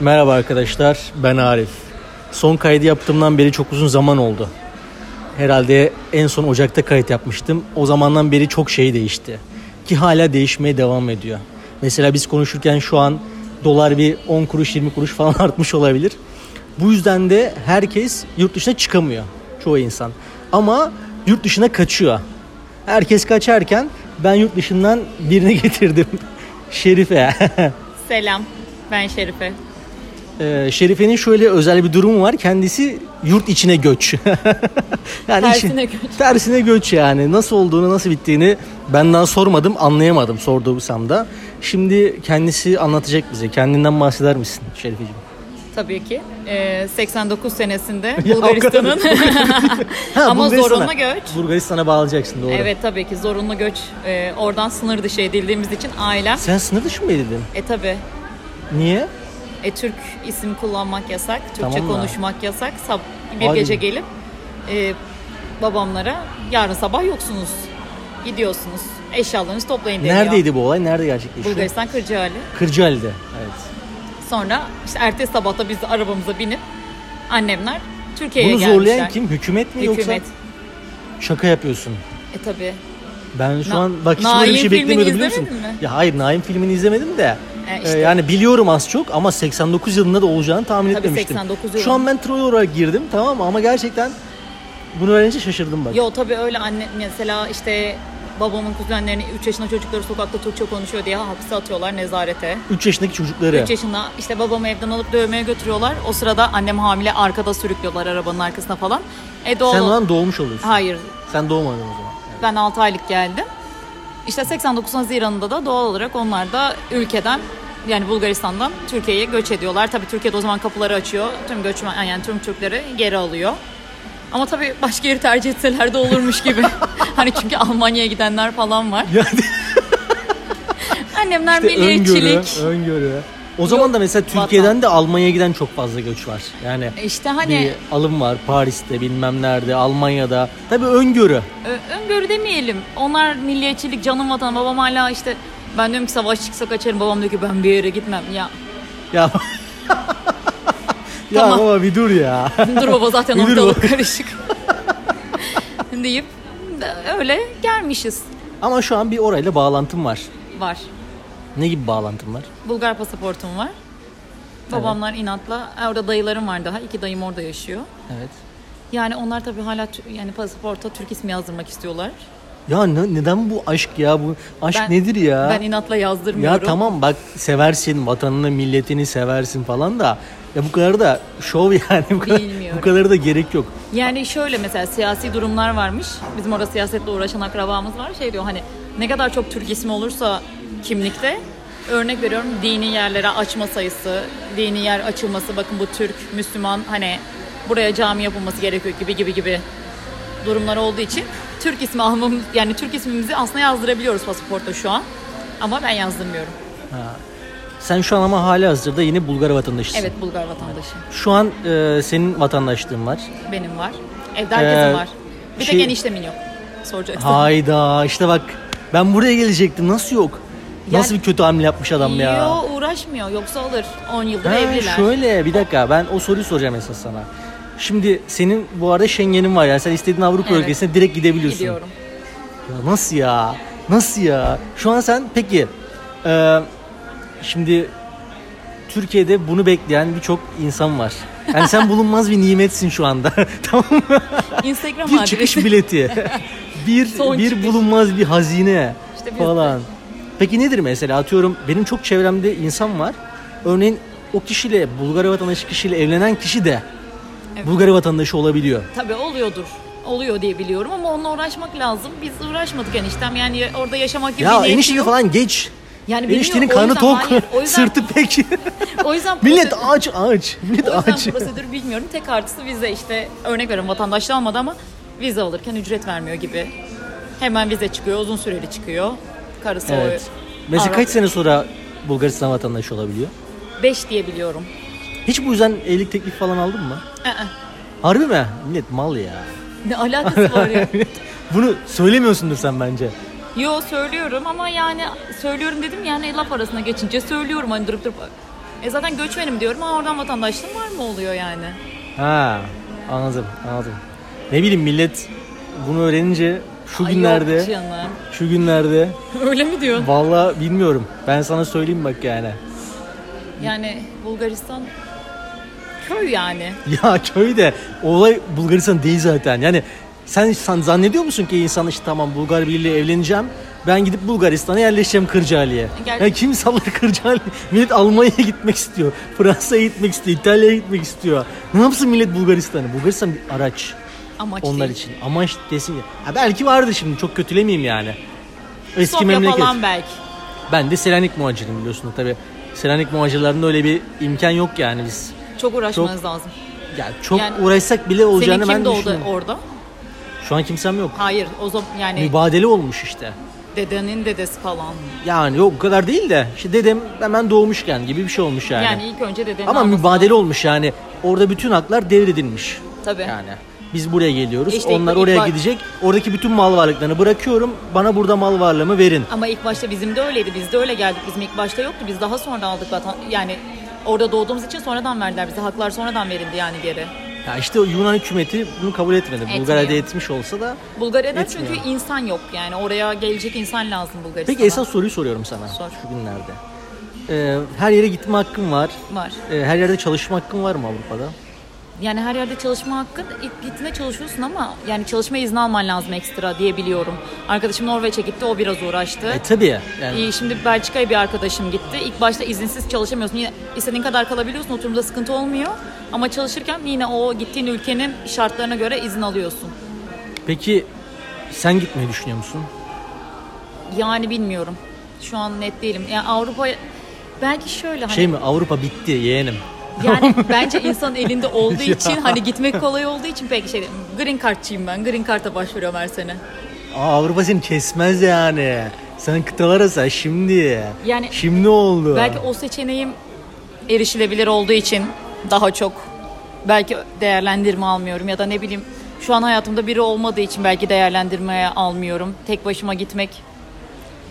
Merhaba arkadaşlar, ben Arif. Son kaydı yaptığımdan beri çok uzun zaman oldu. Herhalde en son Ocak'ta kayıt yapmıştım. O zamandan beri çok şey değişti. Ki hala değişmeye devam ediyor. Mesela biz konuşurken şu an dolar bir 10 kuruş 20 kuruş falan artmış olabilir. Bu yüzden de herkes yurt dışına çıkamıyor. Çoğu insan. Ama yurt dışına kaçıyor. Herkes kaçarken ben yurt dışından birini getirdim. Şerife. Selam. Ben Şerife. Ee, Şerife'nin şöyle özel bir durumu var. Kendisi yurt içine göç. yani Tersine işin- göç. Tersine göç yani. Nasıl olduğunu, nasıl bittiğini ben daha sormadım, anlayamadım sorduğum da. Şimdi kendisi anlatacak bize. Kendinden bahseder misin Şerifeciğim? Tabii ki. Ee, 89 senesinde Bulgaristan'ın ama zorunlu göç. Bulgaristan'a bağlayacaksın doğru. Evet tabii ki zorunlu göç. Ee, oradan sınır dışı edildiğimiz için ailem. Sen sınır dışı mı edildin? E tabii. Niye? E, Türk isim kullanmak yasak. Türkçe Tamam konuşmak yasak. Sab- bir Hadi. gece gelip e, babamlara yarın sabah yoksunuz. Gidiyorsunuz. Eşyalarınızı toplayın deniyor. Neredeydi bu olay? Nerede gerçekleşiyor? Bulgaristan Kırcaali. Kırcaali'de. Evet. Sonra işte ertesi sabah da biz de arabamıza binip annemler Türkiye'ye Bunu gelmişler. zorlayan kim? Hükümet mi Hükümet. yoksa? Şaka yapıyorsun. E tabi. Ben şu Na- an bak hiç böyle bir şey beklemiyordum biliyor musun? mi? Ya hayır Naim filmini izlemedim de. E işte. e, yani biliyorum az çok ama 89 yılında da olacağını tahmin Tabii etmemiştim. 89 Şu yılında. an ben troll olarak girdim tamam mı? ama gerçekten bunu öğrenince şaşırdım bak. Yo tabi öyle anne mesela işte babamın kuzenlerini 3 yaşında çocukları sokakta Türkçe konuşuyor diye hapse atıyorlar nezarete. 3 yaşındaki çocukları. 3 yaşında işte babamı evden alıp dövmeye götürüyorlar. O sırada annem hamile arkada sürüklüyorlar arabanın arkasına falan. E doğal Sen lan doğmuş oluyorsun. Hayır Sen doğmadın o zaman. ben 6 aylık geldim. İşte 89 Haziran'da da doğal olarak onlar da ülkeden yani Bulgaristan'dan Türkiye'ye göç ediyorlar. Tabii Türkiye'de o zaman kapıları açıyor. Tüm göçmen yani tüm Türkleri geri alıyor. Ama tabii başka yeri tercih etseler de olurmuş gibi. hani çünkü Almanya'ya gidenler falan var. Yani Annemler işte öngörü, milliyetçilik. öngörü. O zaman da mesela Türkiye'den de Almanya'ya giden çok fazla göç var. Yani İşte hani bir alım var Paris'te bilmem nerede Almanya'da. Tabii öngörü. Ö- öngörü demeyelim. Onlar milliyetçilik, canım vatan. Babam hala işte ben diyorum ki savaş çıksa kaçarım. Babam diyor ki ben bir yere gitmem. Ya Ya Ya Tamam. baba bir dur ya. dur baba zaten ortalık karışık. deyip de öyle gelmişiz. Ama şu an bir orayla bağlantım var. Var. Ne gibi bağlantım var? Bulgar pasaportum var. Babamlar inatla. e, Orada dayılarım var daha. İki dayım orada yaşıyor. Evet. Yani onlar tabii hala yani pasaporta Türk ismi yazdırmak istiyorlar. Ya ne- neden bu aşk ya? Bu aşk Ben- nedir ya? Ben inatla yazdırmıyorum. ya tamam bak seversin, vatanını, milletini seversin falan da ya bu kadar da şov yani bu kadar, Bilmiyorum. bu kadar da gerek yok. Yani şöyle mesela siyasi durumlar varmış. Bizim orada siyasetle uğraşan akrabamız var. Şey diyor hani ne kadar çok Türk ismi olursa kimlikte örnek veriyorum dini yerlere açma sayısı, dini yer açılması bakın bu Türk, Müslüman hani buraya cami yapılması gerekiyor gibi gibi gibi durumlar olduğu için Türk ismi almamız yani Türk ismimizi aslında yazdırabiliyoruz pasaportta şu an. Ama ben yazdırmıyorum. Sen şu an ama hali hazırda yine Bulgar vatandaşısın. Evet Bulgar vatandaşı. Şu an e, senin vatandaşlığın var. Benim var. Evde herkesin Ee, var. Bir şey- tek eniştemin yok. Soracaksın. Hayda işte bak ben buraya gelecektim nasıl yok? Nasıl bir kötü hamle yapmış adam ya? Yo uğraşmıyor. Yoksa alır. 10 yıldır Ha, evliler. şöyle bir dakika ben o soruyu soracağım esas sana. Şimdi senin bu arada Schengen'in var yani sen istediğin Avrupa Evet. ülkesine direkt gidebiliyorsun. Gidiyorum. Ya nasıl ya? Nasıl ya? Şu an sen peki e, şimdi Türkiye'de bunu bekleyen birçok insan var. Yani sen bulunmaz bir nimetsin şu anda. tamam mı? Instagram bir adresi. çıkış bileti. bir Son bir çıkış. bulunmaz bir hazine İşte biz falan. Peki nedir mesela? Atıyorum benim çok çevremde insan var. Örneğin o kişiyle Bulgar vatandaşı kişiyle evlenen kişi de Evet. Bulgar vatandaşı olabiliyor. Tabii oluyordur. Oluyor diye biliyorum ama onunla uğraşmak lazım. Biz uğraşmadık eniştem. Yani orada yaşamak gibi Ya bir niyeti enişteni yok. falan geç. Yani Eniştenin bilmiyorum, o karnı yüzden- tok, hayır, o yüzden- sırtı pek. O yüzden Millet prosedür- aç aç. Millet O yüzden aç. prosedür bilmiyorum. Tek artısı vize işte örnek veriyorum vatandaşlığı almadı ama vize alırken ücret vermiyor gibi. Hemen vize çıkıyor, uzun süreli çıkıyor. Karısı Evet. o Mesela kaç sene sonra Bulgaristan vatandaşı olabiliyor? 5 diye biliyorum. Hiç bu yüzden evlilik teklifi falan aldın mı? Aa, Harbi mi? Millet mal ya. ne alakası var ya? Bunu söylemiyorsundur sen bence. Yo söylüyorum ama yani söylüyorum dedim yani laf arasına geçince söylüyorum hani durup durup E zaten göçmenim diyorum ama oradan vatandaşlığım var mı oluyor yani? Ha anladım anladım. Ne bileyim millet bunu öğrenince şu Ay günlerde Yok canım. şu günlerde Öyle mi diyorsun? valla bilmiyorum. Ben sana söyleyeyim bak yani. Yani Bulgaristan köy yani. Ya köyde olay Bulgaristan değil zaten. Yani sen, sen zannediyor musun ki insan işte tamam Bulgar biriyle evleneceğim. Ben gidip Bulgaristan'a yerleşeceğim Kırcaali'ye. Gel- Ya kim sallar Kırcaali? Millet Almanya'ya gitmek istiyor. Fransa'ya gitmek istiyor. İtalya'ya gitmek istiyor. Ne yapsın millet Bulgaristan'ı? Bulgaristan bir araç Amaç onlar değil. için. Amaç desin ya. Ha belki vardı şimdi çok kötülemeyeyim yani. Eski Sofya memleket. falan belki. Ben de Selanik muhaciriyim biliyorsun tabi. Selanik muhacirlerinde öyle bir imkan yok yani biz. Çok uğraşmanız lazım. Ya çok Yani uğraşsak bile Senin olacağını ben kim doğdu düşünüyorum. orada? Şu an kimsem yok. Hayır o zaman yani Mübadele olmuş işte. dedenin dedesi falan. Yani yok o kadar değil de işte dedem hemen doğmuşken gibi bir şey olmuş yani. Yani, ilk önce dedenin Ama mübadele olmuş yani. Orada bütün haklar devredilmiş. Tabii. Yani biz buraya geliyoruz. İşte onlar ilk oraya bak- gidecek. Oradaki bütün mal varlıklarını bırakıyorum. Bana burada mal varlığımı verin. Ama ilk başta bizim de öyleydi. Biz de öyle geldik. Bizim ilk başta yoktu. Biz daha sonra aldık vatan. Yani orada doğduğumuz için sonradan verdiler bize. Haklar sonradan verildi yani geri. Ya işte Yunan hükümeti bunu kabul etmedi. Etmiyor. Bulgarya'da etmiş olsa da. Bulgarya'da Etmiyor. çünkü insan yok yani. Oraya gelecek insan lazım Bulgaristan'a. Peki esas soruyu soruyorum sana Sor. şu günlerde. Ee, her yere gitme hakkın var. var. Ee, her yerde çalışma hakkın var mı Avrupa'da? Yani her yerde çalışma hakkın ilk gittiğinde çalışıyorsun ama yani çalışma izni alman lazım ekstra diye biliyorum. Arkadaşım Norveç'e gitti o biraz uğraştı. E tabii. Yani İyi, Şimdi Belçika'ya bir arkadaşım gitti. İlk başta izinsiz çalışamıyorsun. Yine istediğin kadar kalabiliyorsun. Oturumda sıkıntı olmuyor. Ama çalışırken yine o gittiğin ülkenin şartlarına göre izin alıyorsun. Peki sen gitmeyi düşünüyor musun? Yani bilmiyorum. Şu an net değilim. Yani Avrupa belki şöyle hani Şey mi Avrupa bitti yeğenim. Yani bence insanın elinde olduğu için hani gitmek kolay olduğu için peki şey green cardçıyım ben. Green card'a başvuruyorum her sene. Aa, Avrupa seni kesmez yani. Sen kıtalara sen şimdi. Yani Şimdi oldu. Belki o seçeneğim erişilebilir olduğu için daha çok belki değerlendirme almıyorum ya da ne bileyim şu an hayatımda biri olmadığı için belki değerlendirmeye almıyorum. Tek başıma gitmek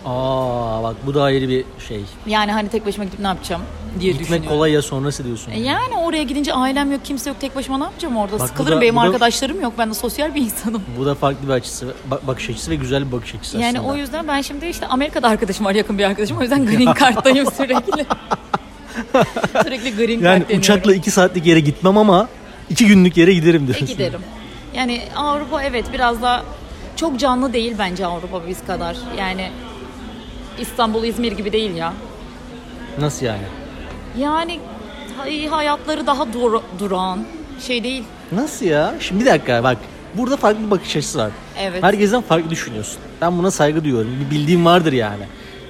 Aa bak bu da ayrı bir şey. yani hani tek başıma gidip ne yapacağım diye Gitmek düşünüyorum. kolay ya sonrası diyorsun. E Yani oraya gidince ailem yok, kimse yok, tek başıma ne yapacağım orada? Bak Sıkılırım, da- benim da- arkadaşlarım yok. Ben de sosyal bir insanım. Bu da farklı bir açısı, bak- bakış açısı ve güzel bir bakış açısı Yani aslında. o yüzden ben şimdi işte Amerika'da arkadaşım var, yakın bir arkadaşım. O yüzden green card'dayım sürekli. sürekli green card Yani deniyorum. uçakla iki saatlik yere gitmem ama iki günlük yere giderim E, diyorsun. giderim. Yani Avrupa evet biraz da çok canlı değil bence Avrupa biz kadar. Yani İstanbul, İzmir gibi değil ya. Nasıl yani? Yani hay- hayatları daha dur- durağan şey değil. Nasıl ya? Şimdi bir dakika bak. Burada farklı bir bakış açısı var. Evet. Herkesten farklı düşünüyorsun. Ben buna saygı duyuyorum. Bir bildiğim vardır yani.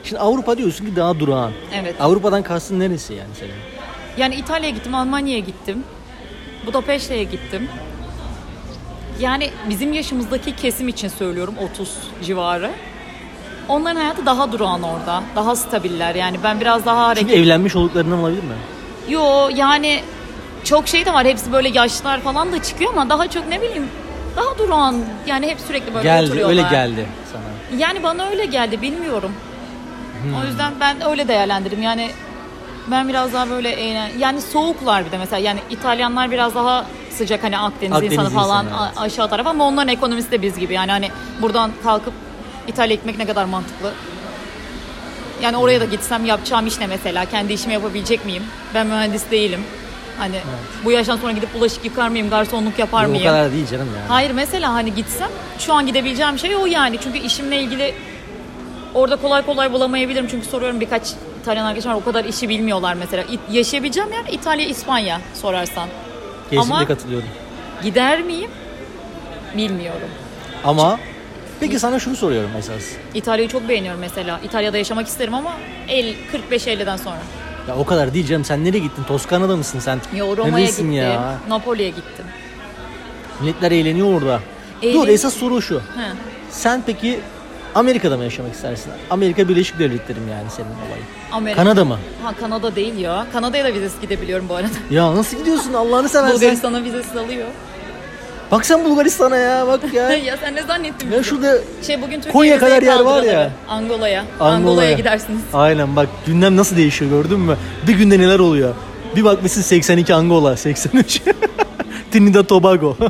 Şimdi Avrupa diyorsun ki daha durağan. Evet. Avrupa'dan kastın neresi yani senin? Yani İtalya'ya gittim, Almanya'ya gittim. Budapeşte'ye gittim. Yani bizim yaşımızdaki kesim için söylüyorum 30 civarı. Onların hayatı daha durağan orada. Daha stabiller. Yani ben biraz daha Çünkü hareket... evlenmiş olduklarından olabilir mi? Yo yani çok şey de var. Hepsi böyle yaşlılar falan da çıkıyor ama daha çok ne bileyim daha durağan. Yani hep sürekli böyle geldi, oturuyorlar. öyle geldi sana. Yani bana öyle geldi bilmiyorum. O yüzden ben öyle değerlendirdim. Yani ben biraz daha böyle eğlen... yani soğuklar bir de mesela yani İtalyanlar biraz daha sıcak hani Akdeniz, Akdeniz insanı falan insanı, evet. a- aşağı taraf ama onların ekonomisi de biz gibi. Yani hani buradan kalkıp İtalya gitmek ne kadar mantıklı. Yani oraya da gitsem yapacağım iş ne mesela? Kendi işimi yapabilecek miyim? Ben mühendis değilim. Hani bu yaştan sonra gidip bulaşık yıkar mıyım, garsonluk yapar O mıyım? kadar değil canım yani. Hayır mesela hani gitsem şu an gidebileceğim şey o yani. Çünkü işimle ilgili orada kolay kolay bulamayabilirim. Çünkü soruyorum birkaç İtalyan arkadaşım var o kadar işi bilmiyorlar mesela. İ- yaşayabileceğim yer İtalya, İspanya sorarsan. Kesinlikle ama- katılıyorum. Gider miyim? Bilmiyorum. Ama peki sana şunu soruyorum esas. İtalya'yı çok beğeniyorum mesela. İtalya'da yaşamak isterim ama 50 45-50'den sonra. Ya o kadar canım. Sen nereye gittin? Toskana'da mısın sen? Yo Roma'ya gittim. ya? Napoli'ye gittim. Milletler eğleniyor orada. Dur Eğlen- esas soru şu. He. Sen peki Amerika'da mı yaşamak istersin? Amerika Birleşik Devletleri mi yani senin olayın? Amerika. Kanada mı? Ha Kanada değil ya. Kanada'ya da vizesiz gidebiliyorum bu arada. Ya nasıl gidiyorsun Allah'ını seversen? Bulgaristan'a vizesiz alıyor. Bak sen Bulgaristan'a ya bak ya. ya sen ne zannettin? ya şurada Şey bugün Türkiye Konya kadar yer var ya. Angola'ya. Angola'ya. Angola'ya gidersiniz. Aynen bak gündem nasıl değişiyor gördün mü? Bir günde neler oluyor? Bir bakmışsın 82 Angola, 83 Trinidad Tobago.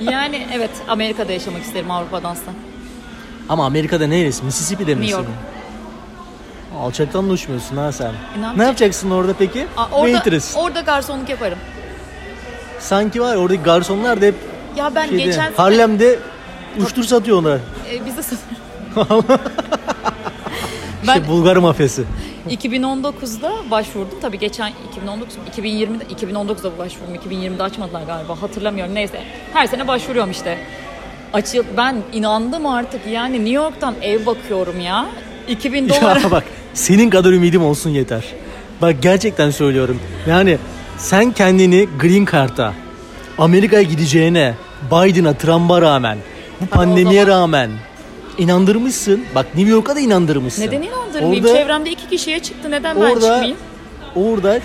Yani evet Amerika'da yaşamak isterim Avrupa'dansa. Ama Amerika'da neresi? Mississippi'de misin? New York. Alçaktan da uçmuyorsun ha sen. E, ne ne yapacak- yapacaksın orada peki? Aa, orada, Waitress. orada garsonluk yaparım. Sanki var oradaki garsonlar da hep Ya ben şeyde, geçen sene Harlem'de uyuştur satıyor onlar. e, bize sanırım. ben İşte Bulgar mafyası. 2019'da başvurdum. Tabii geçen 2019 2020'de 2019'da başvurdum. 2020'de açmadılar galiba. Hatırlamıyorum. Neyse. Her sene başvuruyorum işte. Açıl ben inandım artık. Yani New York'tan ev bakıyorum ya. 2000 dolara. Ya bak senin kadar ümidim olsun yeter. Bak gerçekten söylüyorum. Yani sen kendini Green Card'a Amerika'ya gideceğine Biden'a, Trump'a rağmen bu pandemiye zaman- rağmen inandırmışsın. Bak New York'a da inandırmışsın. Neden inandırmayayım? Orada, Çevremde iki kişiye çıktı. Neden ben orada, çıkmayayım? orada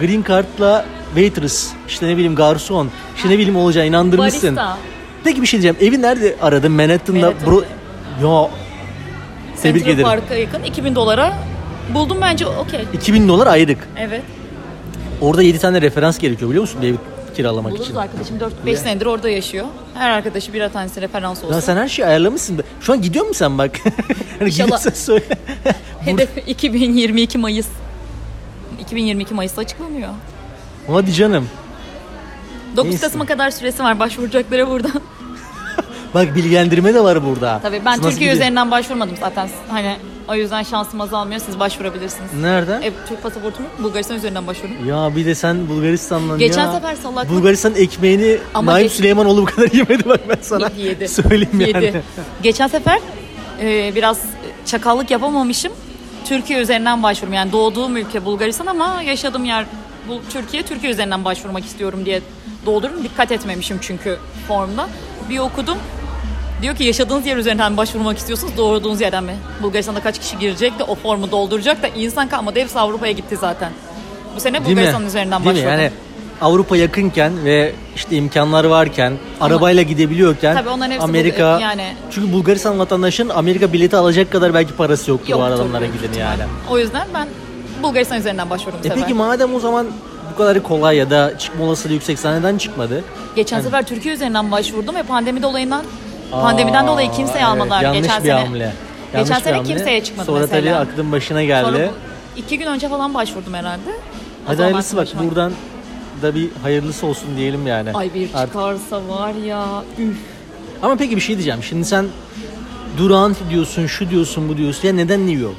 Green Card'la waitress, işte ne bileyim garson, işte ne bileyim olacağı inandırmışsın. Barista. Peki bir şey diyeceğim. Evi nerede aradın? Manhattan'da. Manhattan'da. Bro... Ya tebrik Central ederim. Park'a yakın 2000 dolara buldum bence okey. 2000 dolar aylık. Evet. Orada 7 tane referans gerekiyor biliyor musun ev kiralamak Buluruz için. arkadaşım 4-5 senedir orada yaşıyor. Her arkadaşı birer tanesi referans olsun. Ya sen her şeyi ayarlamışsın. Şu an gidiyor musun sen bak? hani İnşallah. söyle. Hedef 2022 Mayıs. 2022 Mayıs'ta açıklanıyor. Hadi canım. 9 Neyse. Kasım'a kadar süresi var başvuracakları burada. Bak bilgilendirme de var burada. Tabii ben Nasıl Türkiye üzerinden başvurmadım zaten. Hani o yüzden şansım azalmıyor. Siz başvurabilirsiniz. Nereden? E, Türk pasaportumu Bulgaristan üzerinden başvurdum. Ya bir de sen Bulgaristan'dan Geçen ya. sefer salak- Bulgaristan ekmeğini Ama Naim geç- Süleymanoğlu bu kadar yemedi bak ben sana. Yedi. Söyleyeyim yani. Yedi. Geçen sefer e, biraz çakallık yapamamışım. Türkiye üzerinden başvurum. Yani doğduğum ülke Bulgaristan ama yaşadığım yer bu Türkiye. Türkiye üzerinden başvurmak istiyorum diye doldurdum. Dikkat etmemişim çünkü formda. Bir okudum. Diyor ki yaşadığınız yer üzerinden başvurmak istiyorsunuz doğduğunuz yerden mi? Bulgaristan'da kaç kişi girecek de o formu dolduracak da insan kalmadı. Hepsi Avrupa'ya gitti zaten. Bu sene? Bulgaristan üzerinden başvurdum. Yani Avrupa yakınken ve işte imkanlar varken, arabayla gidebiliyorken Tabii onların hepsi Amerika bu- yani- çünkü Bulgaristan vatandaşının Amerika bileti alacak kadar belki parası yoktur, Yoktur bu adamlara gidin yani. O yüzden ben Bulgaristan üzerinden başvurdum E sefer. peki madem o zaman bu kadar kolay ya da çıkma olasılığı yüksek neden çıkmadı? Geçen sefer Türkiye üzerinden başvurdum ve pandemi dolayından pandemiden dolayı kimseye evet, almadılar yanlış geçen bir sene. hamle. Geçen Yanlış bir sene hamle. kimseye çıkmadı Sonra mesela. tabii aklın başına geldi. Sonra bu iki gün önce falan başvurdum herhalde. O Hadi zaman hayırlısı bak buradan da bir hayırlısı olsun diyelim yani. Ay bir Artık- çıkarsa var ya üf. Ama peki bir şey diyeceğim. Şimdi sen Durant diyorsun, şu diyorsun, bu diyorsun. Ya neden New York?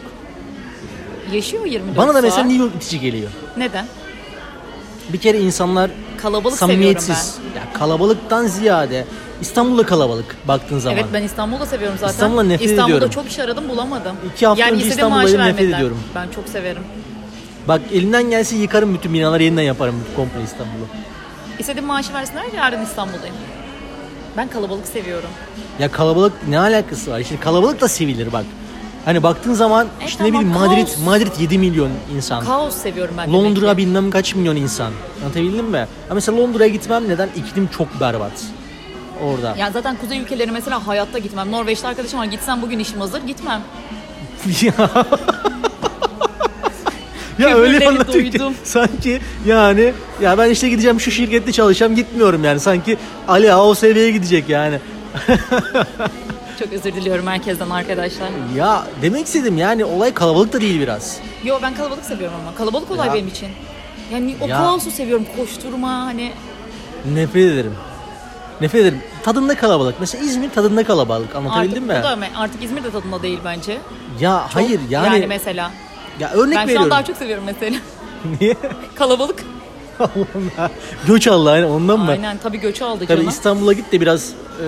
Yaşıyor 24 Bana da mesela saat. New York itici geliyor. Neden? Bir kere insanlar Kalabalık seviyorum samimiyetsiz. Ya kalabalıktan ziyade İstanbul'da kalabalık baktığın zaman. Evet ben İstanbul'da seviyorum zaten. İstanbul'a nefret İstanbul'da ediyorum. çok iş aradım bulamadım. İki hafta yani önce maaşı nefret ediyorum. Ben çok severim. Bak elimden gelse yıkarım bütün binaları yeniden yaparım komple İstanbul'u. İstediğim maaşı versinler yarın İstanbul'dayım. Ben kalabalık seviyorum. Ya kalabalık ne alakası var? İşte kalabalık da sevilir bak. Hani baktığın zaman E işte ne tamam, bileyim Madrid kaos. Madrid 7 milyon insan. Kaos seviyorum ben Londra bilmem kaç milyon insan. Anlatabildim mi? Ha mesela Londra'ya gitmem neden? İklim çok berbat. Orada. Ya zaten kuzey ülkeleri mesela hayatta gitmem. Norveç'te arkadaşım var gitsem bugün işim hazır gitmem. ya ya öyle anlatıyor ki sanki yani ya ben işte gideceğim şu şirkette çalışacağım gitmiyorum yani sanki Ali Ağa o seviyeye gidecek yani. Çok özür diliyorum herkesten arkadaşlar. Ya demek istedim yani olay kalabalık da değil biraz. Yo ben kalabalık seviyorum ama. Kalabalık olay Ya. benim için. Yani o Ya. kaosu seviyorum. Koşturma hani. Nefret ederim. Nefret ederim. Tadında kalabalık. Mesela İzmir tadında kalabalık. Anlatabildim Artık, mi? bu da, artık İzmir'de tadında değil bence. Ya Çok- hayır yani, Yani mesela. ya örnek Ben şu veriyorum. an daha çok seviyorum mesela. Niye? Kalabalık. Allah'ım ya. Göç aldı aynen ondan mı? Aynen tabii göçü aldı Tabii canım. İstanbul'a git de biraz e,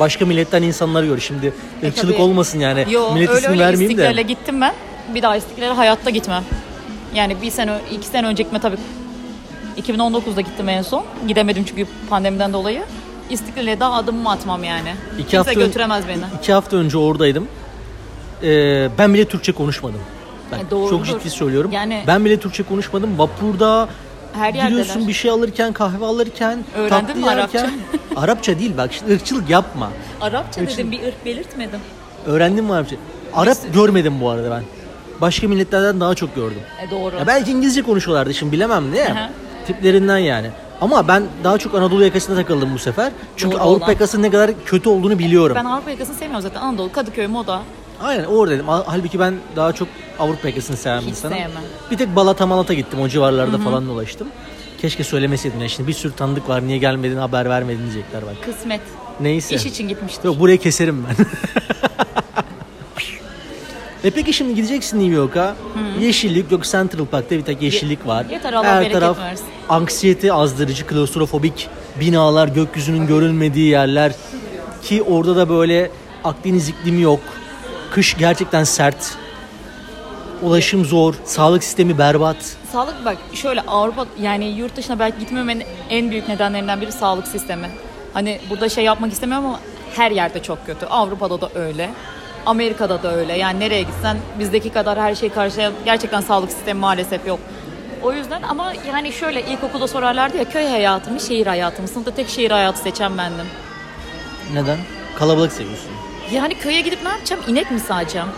başka milletten insanlar gör. Şimdi ırkçılık E, olmasın yani. Yo Millet öyle öyle vermeyeyim İstiklal'e de. gittim ben. Bir daha İstiklal'e hayatta gitmem. Yani bir sene, iki sene önce gitme tabii. 2019'da gittim en son. Gidemedim çünkü pandemiden dolayı. İstiklal'e daha adımımı atmam yani. İki Kimse hafta ön- götüremez beni. İki hafta önce oradaydım. E, ben bile Türkçe konuşmadım. Ben E, doğrudur. çok ciddi söylüyorum. Yani- Ben bile Türkçe konuşmadım. Vapurda Her yerdeler. Giriyorsun bir şey alırken, kahve alırken, Öğrendin tatlı mi yerken. Arapça? Arapça değil bak şimdi ırkçılık yapma. Arapça Üçün- dedim bir ırk belirtmedim. Öğrendim mi Arapça? Arap görmedim bu arada ben. Başka milletlerden daha çok gördüm. E doğru. Ya belki İngilizce konuşuyorlardı şimdi bilemem ne. Tiplerinden yani. Ama ben daha çok Anadolu yakasında takıldım bu sefer. Çünkü Doğru Avrupa olan. yakasının ne kadar kötü olduğunu biliyorum. Ben Avrupa yakasını sevmiyorum zaten. Anadolu, Kadıköy, Moda. Aynen orada dedim. Hal- Halbuki ben daha çok Avrupa yakasını seven bir Hiç insanım. sevmem. Bir tek Balata Malata gittim. O civarlarda falan dolaştım. Keşke söylemeseydim. Ya şimdi bir sürü tanıdık var. Niye gelmedin haber vermedin diyecekler bak. Kısmet. Neyse. İş için gitmiştir. Yok burayı keserim ben. e peki şimdi gideceksin New York'a. Yeşillik yok Central Park'ta bir tek yeşillik var. yeter, Allah Her taraf versin. anksiyete azdırıcı, klostrofobik binalar, gökyüzünün görünmediği yerler. Ki orada da böyle Akdeniz iklimi yok. Kış gerçekten sert. Ulaşım zor, sağlık sistemi berbat. Sağlık bak şöyle Avrupa yani yurt dışına belki gitmemenin en büyük nedenlerinden biri sağlık sistemi. Hani burada şey yapmak istemiyorum ama her yerde çok kötü. Avrupa'da da öyle. Amerika'da da öyle. Yani nereye gitsen bizdeki kadar her şeyi karşılayan gerçekten sağlık sistemi maalesef yok. O yüzden ama yani şöyle ilkokulda sorarlardı ya köy hayatı mı şehir hayatı mı? Sınıfta tek şehir hayatı seçen bendim. Neden? Kalabalık seviyorsun. Yani köye gidip ne yapacağım? İnek mi sağacağım?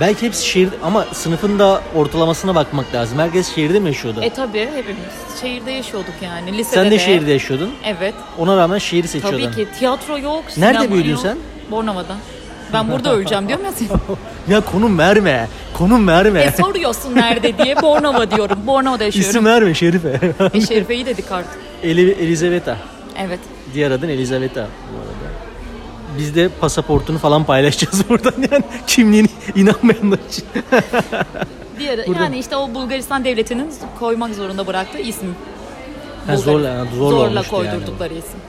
Belki hepsi şehir ama sınıfın da ortalamasına bakmak lazım. Herkes şehirde mi yaşıyordu? E tabi hepimiz şehirde yaşıyorduk yani. Lisede Sen de de. şehirde yaşıyordun. Evet. Ona rağmen şehri seçiyordun. Tabii ki tiyatro yok, Nerede büyüdün yok. sen? Bornova'da. Ben burada öleceğim diyorum ya sen. Ya konum verme. Konum verme. e soruyorsun nerede diye Bornova diyorum. Bornova'da İsim yaşıyorum. verme Şerife. E Şerife'yi dedik artık. Eli, Elizaveta. Evet. Diğer adın Elizaveta bu arada. Biz de pasaportunu falan paylaşacağız buradan yani kimliğini inanmayanlar için. Diğer, yani işte o Bulgaristan devletinin koymak zorunda bıraktığı isim. Ha, zorla- zorla zorla olmuştu yani. koydurdukları isim.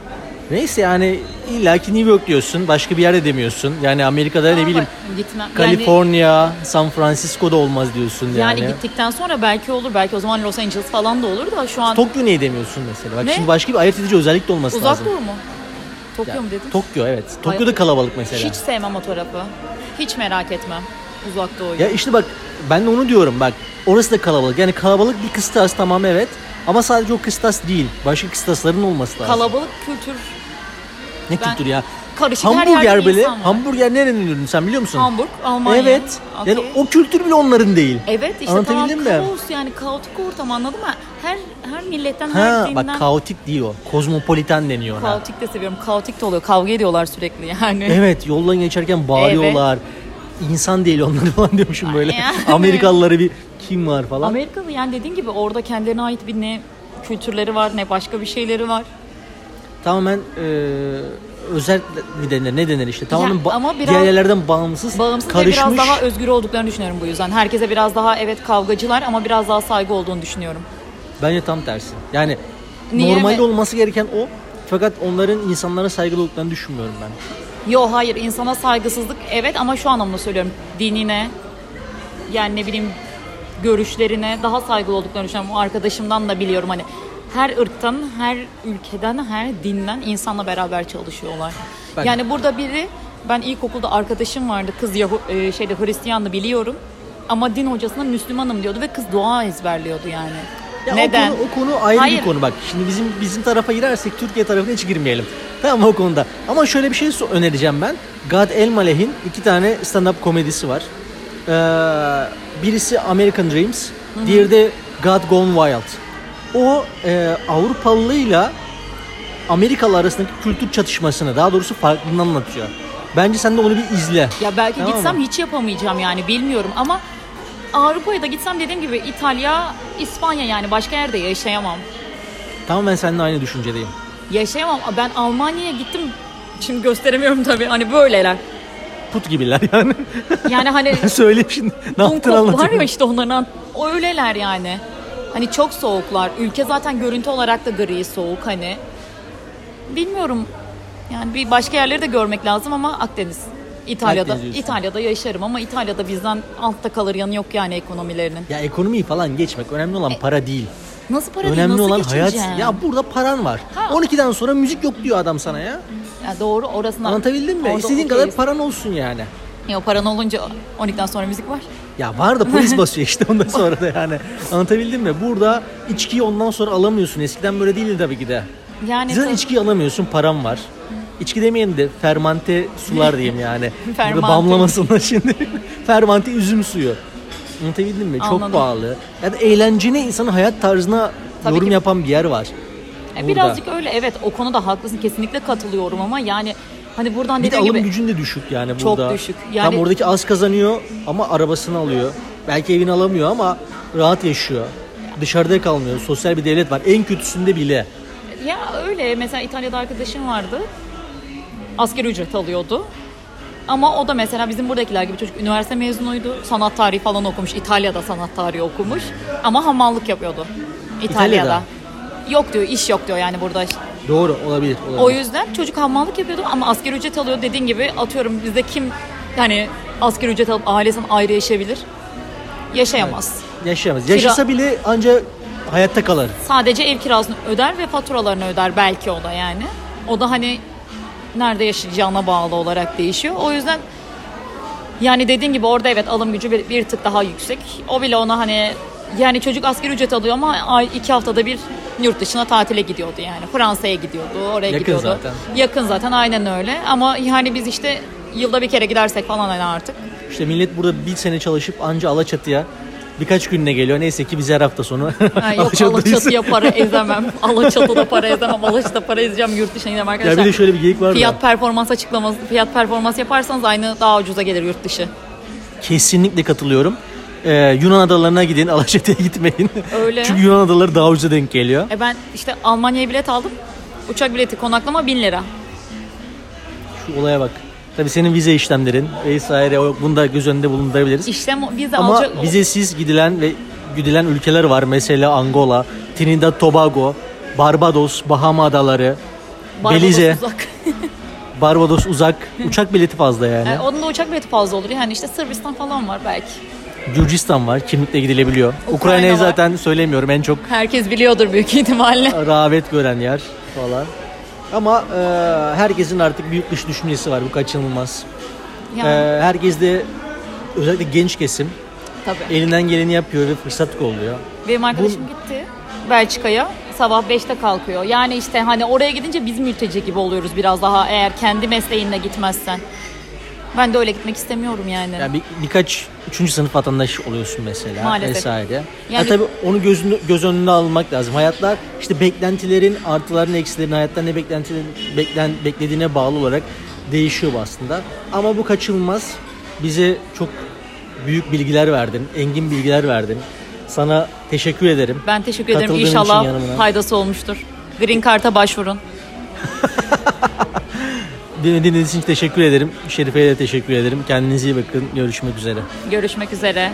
Neyse yani illaki New York diyorsun. Başka bir yerde demiyorsun. Yani Amerika'da ne Ama bileyim gitmem. Yani, Kaliforniya, San Francisco'da olmaz diyorsun yani. yani gittikten sonra belki olur. Belki o zaman Los Angeles falan da olur da şu an Tokyo niye demiyorsun mesela? Bak Ne? şimdi başka bir ayırt edici özellik de olması uzak lazım. doğu mu? Tokyo Ya, mu dedin? Tokyo evet. Tokyo'da kalabalık mesela. Hiç sevmem o tarafı. Hiç merak etmem. Uzak doğuyu. Ya işte bak ben de onu diyorum bak. Orası da kalabalık. Yani kalabalık bir kıstas tamam evet. Ama sadece o kıstas değil. Başka kıstasların olması lazım. Kalabalık kültür ne ben- kültür ya? karışık her Hamburger yerde bile. insan var. Hamburger nerenin ürünü sen biliyor musun? Hamburg, Almanya. Evet. Okey. Yani o kültür bile onların değil. Evet işte tamam Anlatabildim mi? kaos yani kaotik ortam anladın mı? Her her milletten Ha her dinden bak kaotik değil o. Kozmopolitan deniyor ona. kaotik de seviyorum. Kaotik de oluyor. Kavga ediyorlar sürekli yani. Evet yoldan geçerken bağırıyorlar. İnsan değil onlar falan diyormuşum böyle. Yani. Amerikalıları bir kim var falan. Amerikalı yani dediğin gibi orada kendilerine ait bir ne kültürleri var ne başka bir şeyleri var. Tamamen e, özel mi denir ne denir işte. Tamamen ba- ama biraz- diğer yerlerden bağımsız, Bağımsız karışmış. biraz daha özgür olduklarını düşünüyorum bu yüzden. Herkese biraz daha evet kavgacılar ama biraz daha saygı olduğunu düşünüyorum. Bence tam tersi. Yani Niye normalde mi? olması gereken o. Fakat onların insanlara saygılı olduklarını düşünmüyorum ben. Yo hayır insana saygısızlık evet ama şu anlamda söylüyorum dinine yani ne bileyim görüşlerine daha saygılı olduklarını düşünüyorum. O Arkadaşımdan da biliyorum hani her ırktan, her ülkeden, her dinden insanla beraber çalışıyorlar. Bak- Yani burada biri ben ilkokulda arkadaşım vardı kız Yahu, e, şeyde Hristiyandı biliyorum. Ama din hocasına Müslümanım diyordu ve kız dua ezberliyordu yani. Ya Neden? O konu, o konu ayrı Hayır. bir konu bak. Şimdi bizim bizim tarafa girersek Türkiye tarafına hiç girmeyelim. Tamam mı o konuda. Ama şöyle bir şey önereceğim ben. Gad Elmaleh'in iki tane stand-up komedisi var. Ee, birisi American Dreams, diğeri de God Gone Wild. O e, Avrupalıyla Amerikalı arasındaki kültür çatışmasını, daha doğrusu farklılığını anlatıyor. Bence sen de onu bir izle. Ya belki Tamam gitsem mı? hiç yapamayacağım yani bilmiyorum ama Avrupa'ya da gitsem dediğim gibi İtalya, İspanya yani başka yerde yaşayamam. Tamamen seninle aynı düşüncedeyim. Yaşayamam. Ben Almanya'ya gittim. Şimdi gösteremiyorum tabii. Hani böyleler. Put gibiler yani. Yani hani Söyleyeyim şimdi. Ne yaptın Dunkop var anlatayım. ya işte onların öyleler yani. Hani çok soğuklar. Ülke zaten görüntü olarak da gri soğuk hani. Bilmiyorum. Yani bir başka yerleri de görmek lazım ama Akdeniz. İtalya'da Akdeniz diyorsun. İtalya'da yaşarım ama İtalya'da bizden altta kalır yanı yok yani ekonomilerinin. Ya ekonomiyi falan geçmek. Önemli E, olan para değil. Nasıl para değil, Önemli nasıl olan hayat. geçineceğim? Ya burada paran var. Ha. 12'den sonra müzik yok diyor adam sana ya. Ya doğru orasına. Anlatabildim mi? Orada İstediğin okeyiz. kadar paran olsun yani. Ya paran olunca 12'den sonra müzik var. Ya var da polis basıyor işte ondan sonra da yani. Anlatabildim mi? Burada içkiyi ondan sonra alamıyorsun. Eskiden böyle değildi tabii ki de. Yani Zaten tabii- içkiyi alamıyorsun, param var. İçki demeyelim de fermante sular diyeyim yani. Burada. Bamlamasınlar şimdi. fermante üzüm suyu. Anlatabildim mi? Çok Anladım. pahalı. Yani eğlencene insanın hayat tarzına Tabii yorum ki. yapan bir yer var. E, Burada. birazcık öyle evet o konuda haklısın kesinlikle katılıyorum ama yani hani buradan Bir de alım gibi gücün de düşük yani Çok burada. düşük. Tam Yani- oradaki az kazanıyor ama arabasını alıyor. Belki evini alamıyor ama rahat yaşıyor. Dışarıda kalmıyor. Sosyal bir devlet var. En kötüsünde bile. ya öyle mesela İtalya'da arkadaşım vardı asker ücret alıyordu ama o da mesela bizim buradakiler gibi çocuk üniversite mezunuydu. Sanat tarihi falan okumuş. İtalya'da sanat tarihi okumuş. Ama hamallık yapıyordu. İtalya'da. İtalya'da? Yok diyor, iş yok diyor yani burada. Doğru olabilir. olabilir. O yüzden çocuk hamallık yapıyordu ama asker ücret alıyor dediğin gibi atıyorum bizde kim yani asker ücret alıp ailesinden ayrı yaşayabilir? Yaşayamaz. Yaşayamaz. Yaşasa bile ancak hayatta kalır. Sadece ev kirasını öder ve faturalarını öder belki o da yani. O da hani nerede yaşayacağına bağlı olarak değişiyor. O yüzden yani dediğin gibi orada evet alım gücü bir, bir tık daha yüksek. O bile ona hani yani çocuk asgari ücret alıyor ama ay, iki haftada bir yurt dışına tatile gidiyordu yani. Fransa'ya gidiyordu, oraya Yakın gidiyordu. zaten. Yakın zaten aynen öyle. Ama yani biz işte yılda bir kere gidersek falan hani artık. İşte millet burada bir sene çalışıp anca Alaçatı'ya birkaç gününe geliyor. Neyse ki biz her hafta sonu Ha, yok. Alaçatı'ya para ezemem. Alaçatı'da para ezemem. Alaçatı'da para ezeceğim yurt dışına gidemem Ya arkadaşlar. bir de şöyle bir geyik var da. Fiyat performans açıklaması, fiyat performans yaparsanız aynı daha ucuza gelir yurt dışı. Kesinlikle katılıyorum. Ee, Yunan adalarına gidin, Alaçatı'ya gitmeyin. Öyle. Çünkü Yunan adaları daha ucuza denk geliyor. E ben işte Almanya'ya bilet aldım. Uçak bileti konaklama 1000 lira. Şu olaya bak. Tabii senin vize işlemlerin vesaire o- bunu da göz önünde bulundurabiliriz. İşlem vize Ama alacak. vizesiz gidilen ve gidilen ülkeler var. Mesela Angola, Trinidad Tobago, Barbados, Bahama Adaları, Barbados Belize, uzak. Barbados uzak. Uçak bileti fazla yani. Yani onun da uçak bileti fazla olur. Yani işte Sırbistan falan var belki. Gürcistan var. Kimlikle gidilebiliyor. Ukrayna Ukrayna'yı var. zaten söylemiyorum. En çok Herkes biliyordur büyük ihtimalle. rağbet gören yer falan. Ama e, herkesin artık büyük dış düşüncesi var. Bu kaçınılmaz. Yani E, herkes de özellikle genç kesim tabii. elinden geleni yapıyor ve fırsat kolluyor. Benim arkadaşım gitti Belçika'ya. Sabah 5'te kalkıyor. Yani işte hani oraya gidince biz mülteci gibi oluyoruz biraz daha eğer kendi mesleğinle gitmezsen. Ben de öyle gitmek istemiyorum yani. Yani bir, birkaç üçüncü sınıf vatandaş oluyorsun mesela Maalesef. vesaire. Yani, Yani- tabii onu göz, göz önüne almak lazım. Hayatlar işte beklentilerin artıların eksilerin hayattan ne beklentilerin beklen, beklediğine bağlı olarak değişiyor aslında. Ama bu kaçınılmaz. Bize çok büyük bilgiler verdin, engin bilgiler verdin. Sana teşekkür ederim. Ben teşekkür ederim. Katıldığın İnşallah faydası olmuştur. Green Card'a başvurun. Dinlediğiniz için teşekkür ederim. Şerife'ye de teşekkür ederim. Kendinize iyi bakın. Görüşmek üzere. Görüşmek üzere.